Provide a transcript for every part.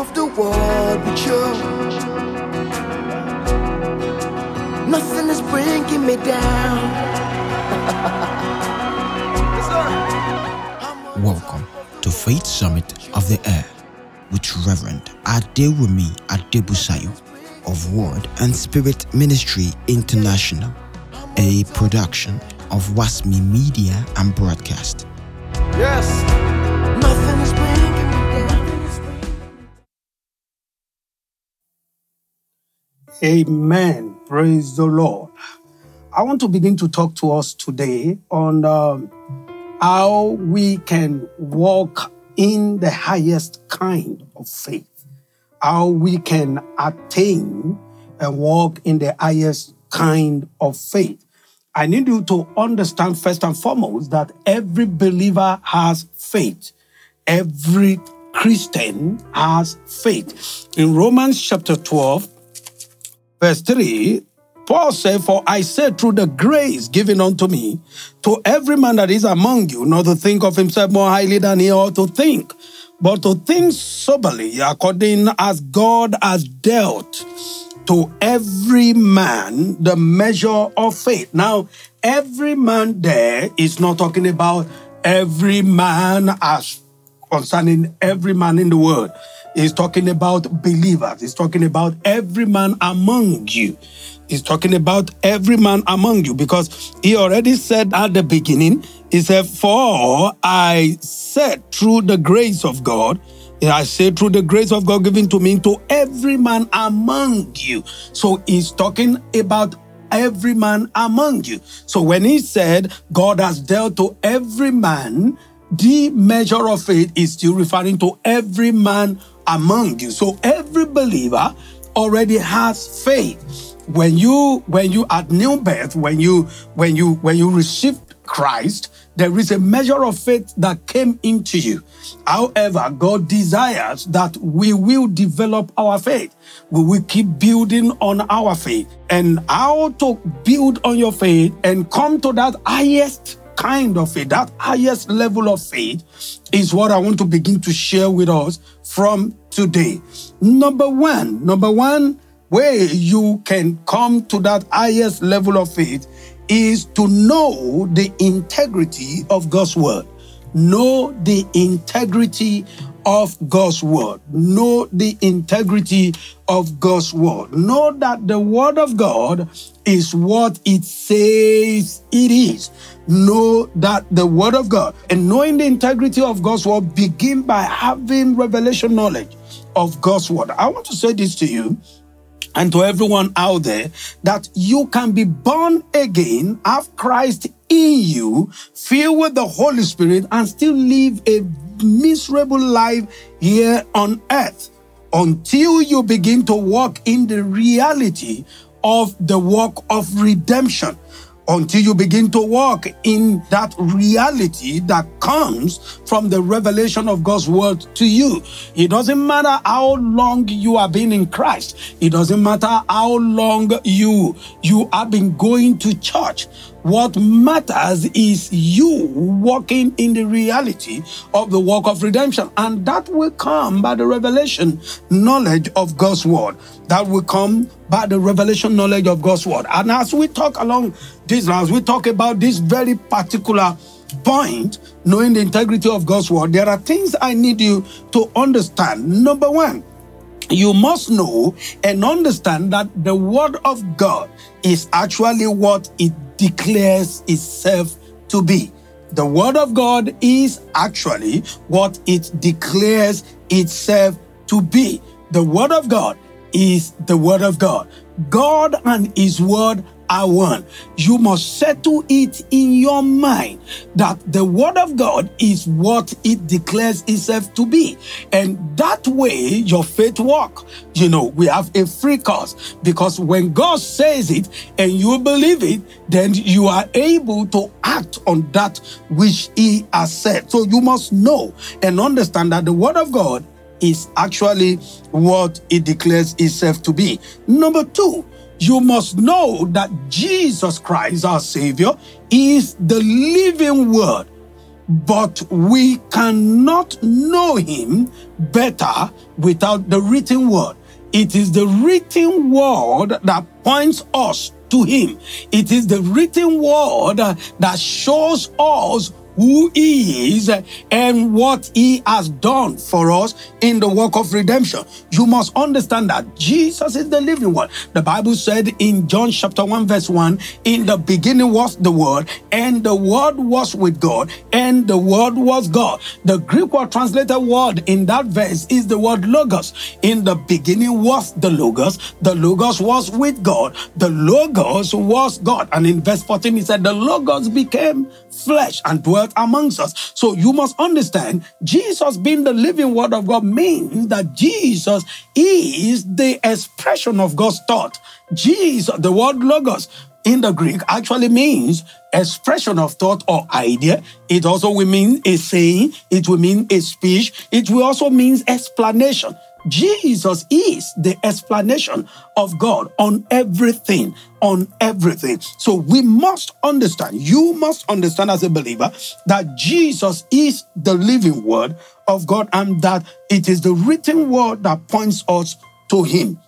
of the world with you. Nothing is bringing me down. Welcome to Faith Summit of the Air with Reverend Adewumi Adebusayo of Word and Spirit Ministry International, a production of Wasmi Media and Broadcast. Yes. Nothing is Amen. Praise the Lord. I want to begin to talk to us today on um, how we can walk in the highest kind of faith, how we can attain and walk in the highest kind of faith. I need you to understand first and foremost that every believer has faith. Every Christian has faith. In Romans chapter 12, verse 3, Paul said, For I said through the grace given unto me, to every man that is among you, not to think of himself more highly than he ought to think, but to think soberly, according as God has dealt to every man the measure of faith. Now, every man there is not talking about every man as concerning every man in the world. He's talking about believers. He's talking about every man among you. He's talking about every man among you because he already said at the beginning, he said, For I said through the grace of God, I say through the grace of God given to me to every man among you. So he's talking about every man among you. So when he said God has dealt to every man, the measure of faith is still referring to every man among you. So every believer already has faith. When you when you at new birth, when you when you when you received Christ, there is a measure of faith that came into you. However, God desires that we will develop our faith. We will keep building on our faith. And how to build on your faith and come to that highest kind of faith, that highest level of faith, is what I want to begin to share with us from today. Number one, number one way you can come to that highest level of faith is to know the integrity of God's word. Know the integrity of God's word. Know the integrity of God's word. Know that the word of God is what it says it is. Know that the word of God and knowing the integrity of God's word begin by having revelation knowledge of God's word. I want to say this to you and to everyone out there that you can be born again, have Christ in you, filled with the Holy Spirit, and still live a miserable life here on earth until you begin to walk in the reality of the work of redemption until you begin to walk in that reality that comes from the revelation of God's word to you. It doesn't matter how long you have been in Christ. It doesn't matter how long you you have been going to church. What matters is you walking in the reality of the work of redemption. And that will come by the revelation knowledge of God's word. That will come by the revelation knowledge of God's word. And as we talk along these lines, we talk about this very particular point, knowing the integrity of God's word, there are things I need you to understand. Number one, you must know and understand that the word of God is actually what it declares itself to be. The word of God is actually what it declares itself to be. The word of God is the word of God. God and his word are one. You must settle it in your mind that the word of God is what it declares itself to be. And that way your faith walk. You know, we have a free course because when God says it and you believe it, then you are able to act on that which he has said. So you must know and understand that the word of God is actually what it declares itself to be. Number two, you must know that Jesus Christ, our Savior, is the living Word. but we cannot know him better without the written word. It is the written word that points us to him. It is the written word that shows us who he is and what he has done for us in the work of redemption. You must understand that Jesus is the living one. The Bible said in John chapter 1 verse 1, in the beginning was the word and the word was with God and the word was God. The Greek word translated word in that verse is the word logos. In the beginning was the logos. The logos was with God. The logos was God. And in verse 14 he said the logos became flesh and dwelt amongst us. So you must understand, Jesus being the living word of God means that Jesus is the expression of God's thought. Jesus, the word logos in the Greek actually means expression of thought or idea. It also will mean a saying. It will mean a speech. It will also mean explanation. Jesus is the explanation of God on everything, on everything. So we must understand, you must understand as a believer that Jesus is the living word of God and that it is the written word that points us to Him.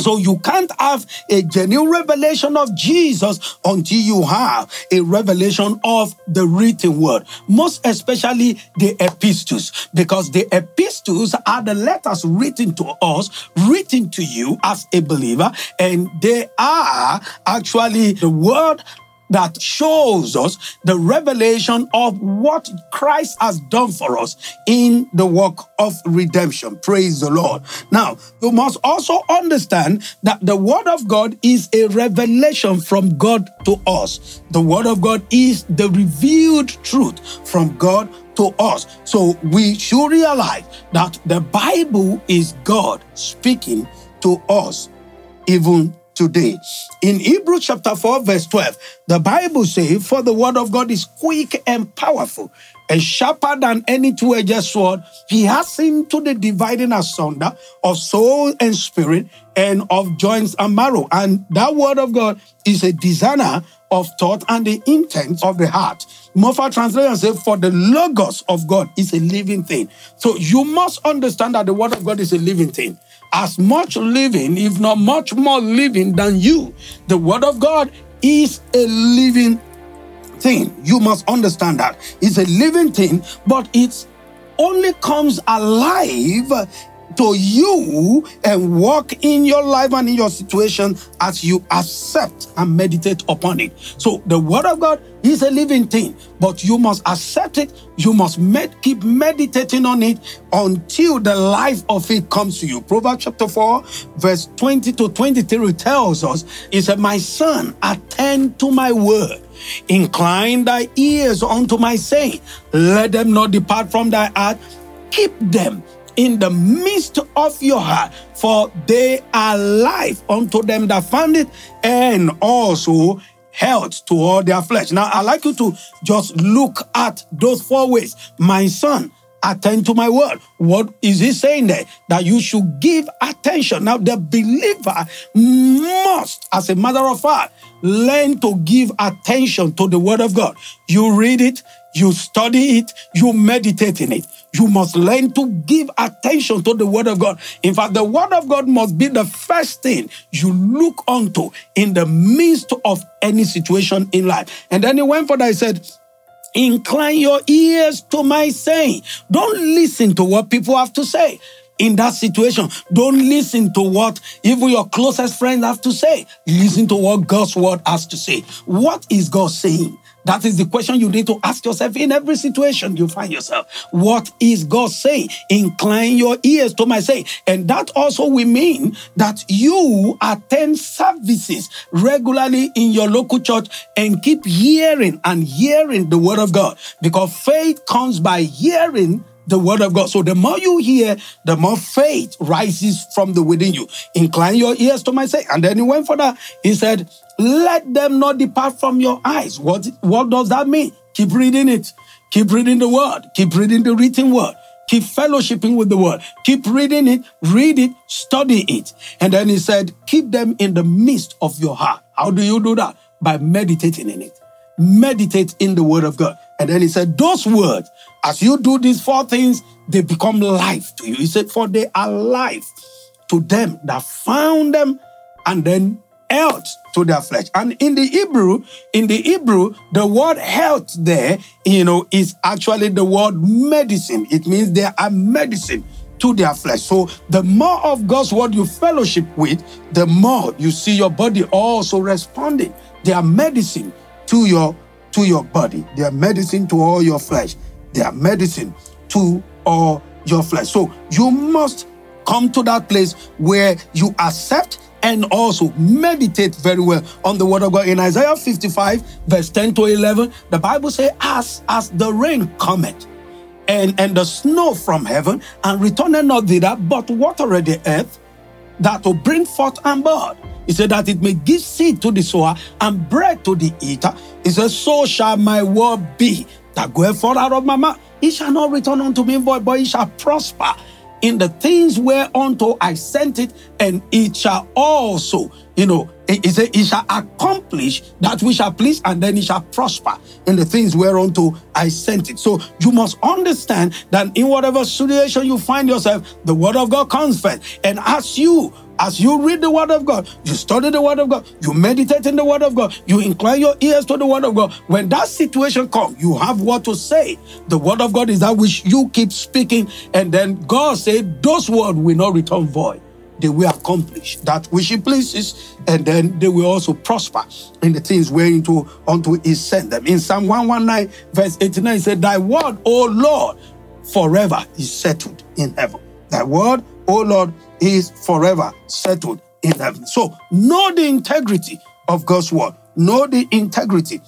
So you can't have a genuine revelation of Jesus until you have a revelation of the written word, most especially the epistles, because the epistles are the letters written to us, written to you as a believer, and they are actually the word that shows us the revelation of what Christ has done for us in the work of redemption. Praise the Lord. Now, you must also understand that the Word of God is a revelation from God to us. The Word of God is the revealed truth from God to us. So we should realize that the Bible is God speaking to us even today. In Hebrew chapter 4, verse 12, the Bible says, For the word of God is quick and powerful, and sharper than any two-edged sword, he has him to the dividing asunder of soul and spirit, and of joints and marrow. And that word of God is a designer of thought and the intent of the heart. Moffatt translation says, For the logos of God is a living thing. So you must understand that the word of God is a living thing as much living, if not much more living than you. The Word of God is a living thing. You must understand that. It's a living thing, but it only comes alive to you and walk in your life and in your situation as you accept and meditate upon it. So the word of God is a living thing, but you must accept it. You must med- keep meditating on it until the life of it comes to you. Proverbs chapter 4, verse 20 to 23 tells us, He said, My son, attend to my word. Incline thy ears unto my saying. Let them not depart from thy heart. Keep them in the midst of your heart, for they are life unto them that find it, and also health to all their flesh. Now, I'd like you to just look at those four ways. My son, attend to my word. What is he saying there? That you should give attention. Now, the believer must, as a matter of fact, learn to give attention to the word of God. You read it, you study it, you meditate in it. You must learn to give attention to the Word of God. In fact, the Word of God must be the first thing you look onto in the midst of any situation in life. And then he went for that. He said, Incline your ears to my saying. Don't listen to what people have to say in that situation. Don't listen to what even your closest friends have to say. Listen to what God's word has to say. What is God saying? That is the question you need to ask yourself in every situation you find yourself. What is God saying? Incline your ears to my saying. And that also will mean that you attend services regularly in your local church and keep hearing and hearing the word of God. Because faith comes by hearing the word of God. So the more you hear, the more faith rises from the within you. Incline your ears to my say. And then he went for that. He said, let them not depart from your eyes. What, what does that mean? Keep reading it. Keep reading the word. Keep reading the written word. Keep fellowshipping with the word. Keep reading it, read it, study it. And then he said, keep them in the midst of your heart. How do you do that? By meditating in it. Meditate in the word of God. And then he said, Those words, as you do these four things, they become life to you. He said, For they are life to them that found them and then health to their flesh. And in the Hebrew, in the Hebrew, the word health there, you know, is actually the word medicine. It means they are medicine to their flesh. So the more of God's word you fellowship with, the more you see your body also responding. They are medicine to your to your body. They are medicine to all your flesh. They are medicine to all your flesh. So you must come to that place where you accept and also meditate very well on the word of God. In Isaiah 55, verse 10 to 11, the Bible says, As as the rain cometh, and, and the snow from heaven, and returneth not thither, but watereth the earth, that will bring forth and bud. He said that it may give seed to the sower and bread to the eater. He said, So shall my word be that goeth forth out of my mouth. It shall not return unto me void, but it shall prosper in the things whereunto I sent it, and it shall also, you know, it, it, it shall accomplish that we shall please, and then it shall prosper in the things whereunto I sent it. So you must understand that in whatever situation you find yourself, the word of God comes first. And as you as you read the word of God, you study the word of God, you meditate in the word of God, you incline your ears to the word of God. When that situation comes, you have what to say. The word of God is that which you keep speaking, and then God said, Those words will not return void. They will accomplish that which He pleases, and then they will also prosper in the things whereunto unto He sent them. In Psalm 119, verse 89, he said, Thy word, O Lord, forever is settled in heaven. Thy word, O Lord, is forever settled in heaven. So know the integrity of God's word. Know the integrity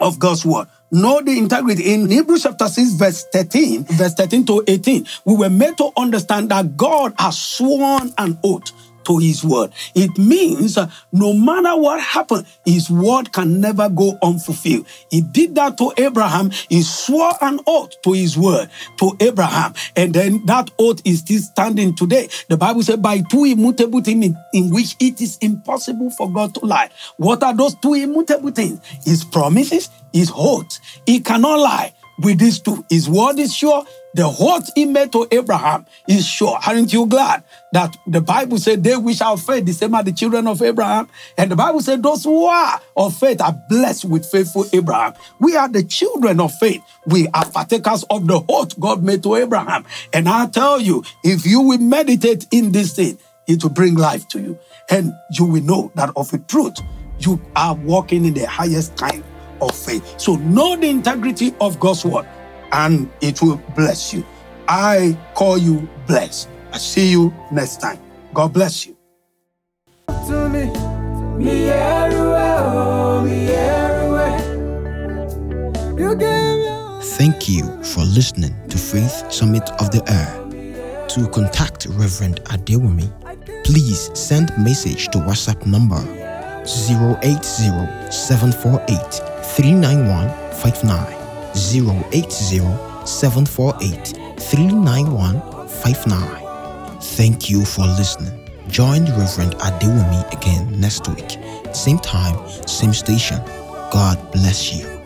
of God's word. Know the integrity. In Hebrews chapter 6, verse 13, verse 13 to 18, we were made to understand that God has sworn an oath to his word. It means uh, no matter what happened, his word can never go unfulfilled. He did that to Abraham. He swore an oath to his word to Abraham. And then that oath is still standing today. The Bible said, by two immutable things in, in which it is impossible for God to lie. What are those two immutable things? His promises, his oath. He cannot lie with these two. His word is sure. The oath he made to Abraham is sure. Aren't you glad that the Bible said they which are faith, the same are the children of Abraham? And the Bible said those who are of faith are blessed with faithful Abraham. We are the children of faith. We are partakers of the oath God made to Abraham. And I tell you, if you will meditate in this thing, it will bring life to you. And you will know that of a truth, you are walking in the highest kind of faith. So know the integrity of God's word and it will bless you. I call you blessed. I see you next time. God bless you. to me. Me everywhere, oh, me everywhere. You gave me all- Thank you for listening to Faith Summit of the Air. To contact Reverend Adewumi, please send message to WhatsApp number 080-748-39159 080-748-39159 Thank you for listening. Join Reverend Adewumi again next week. Same time, same station. God bless. You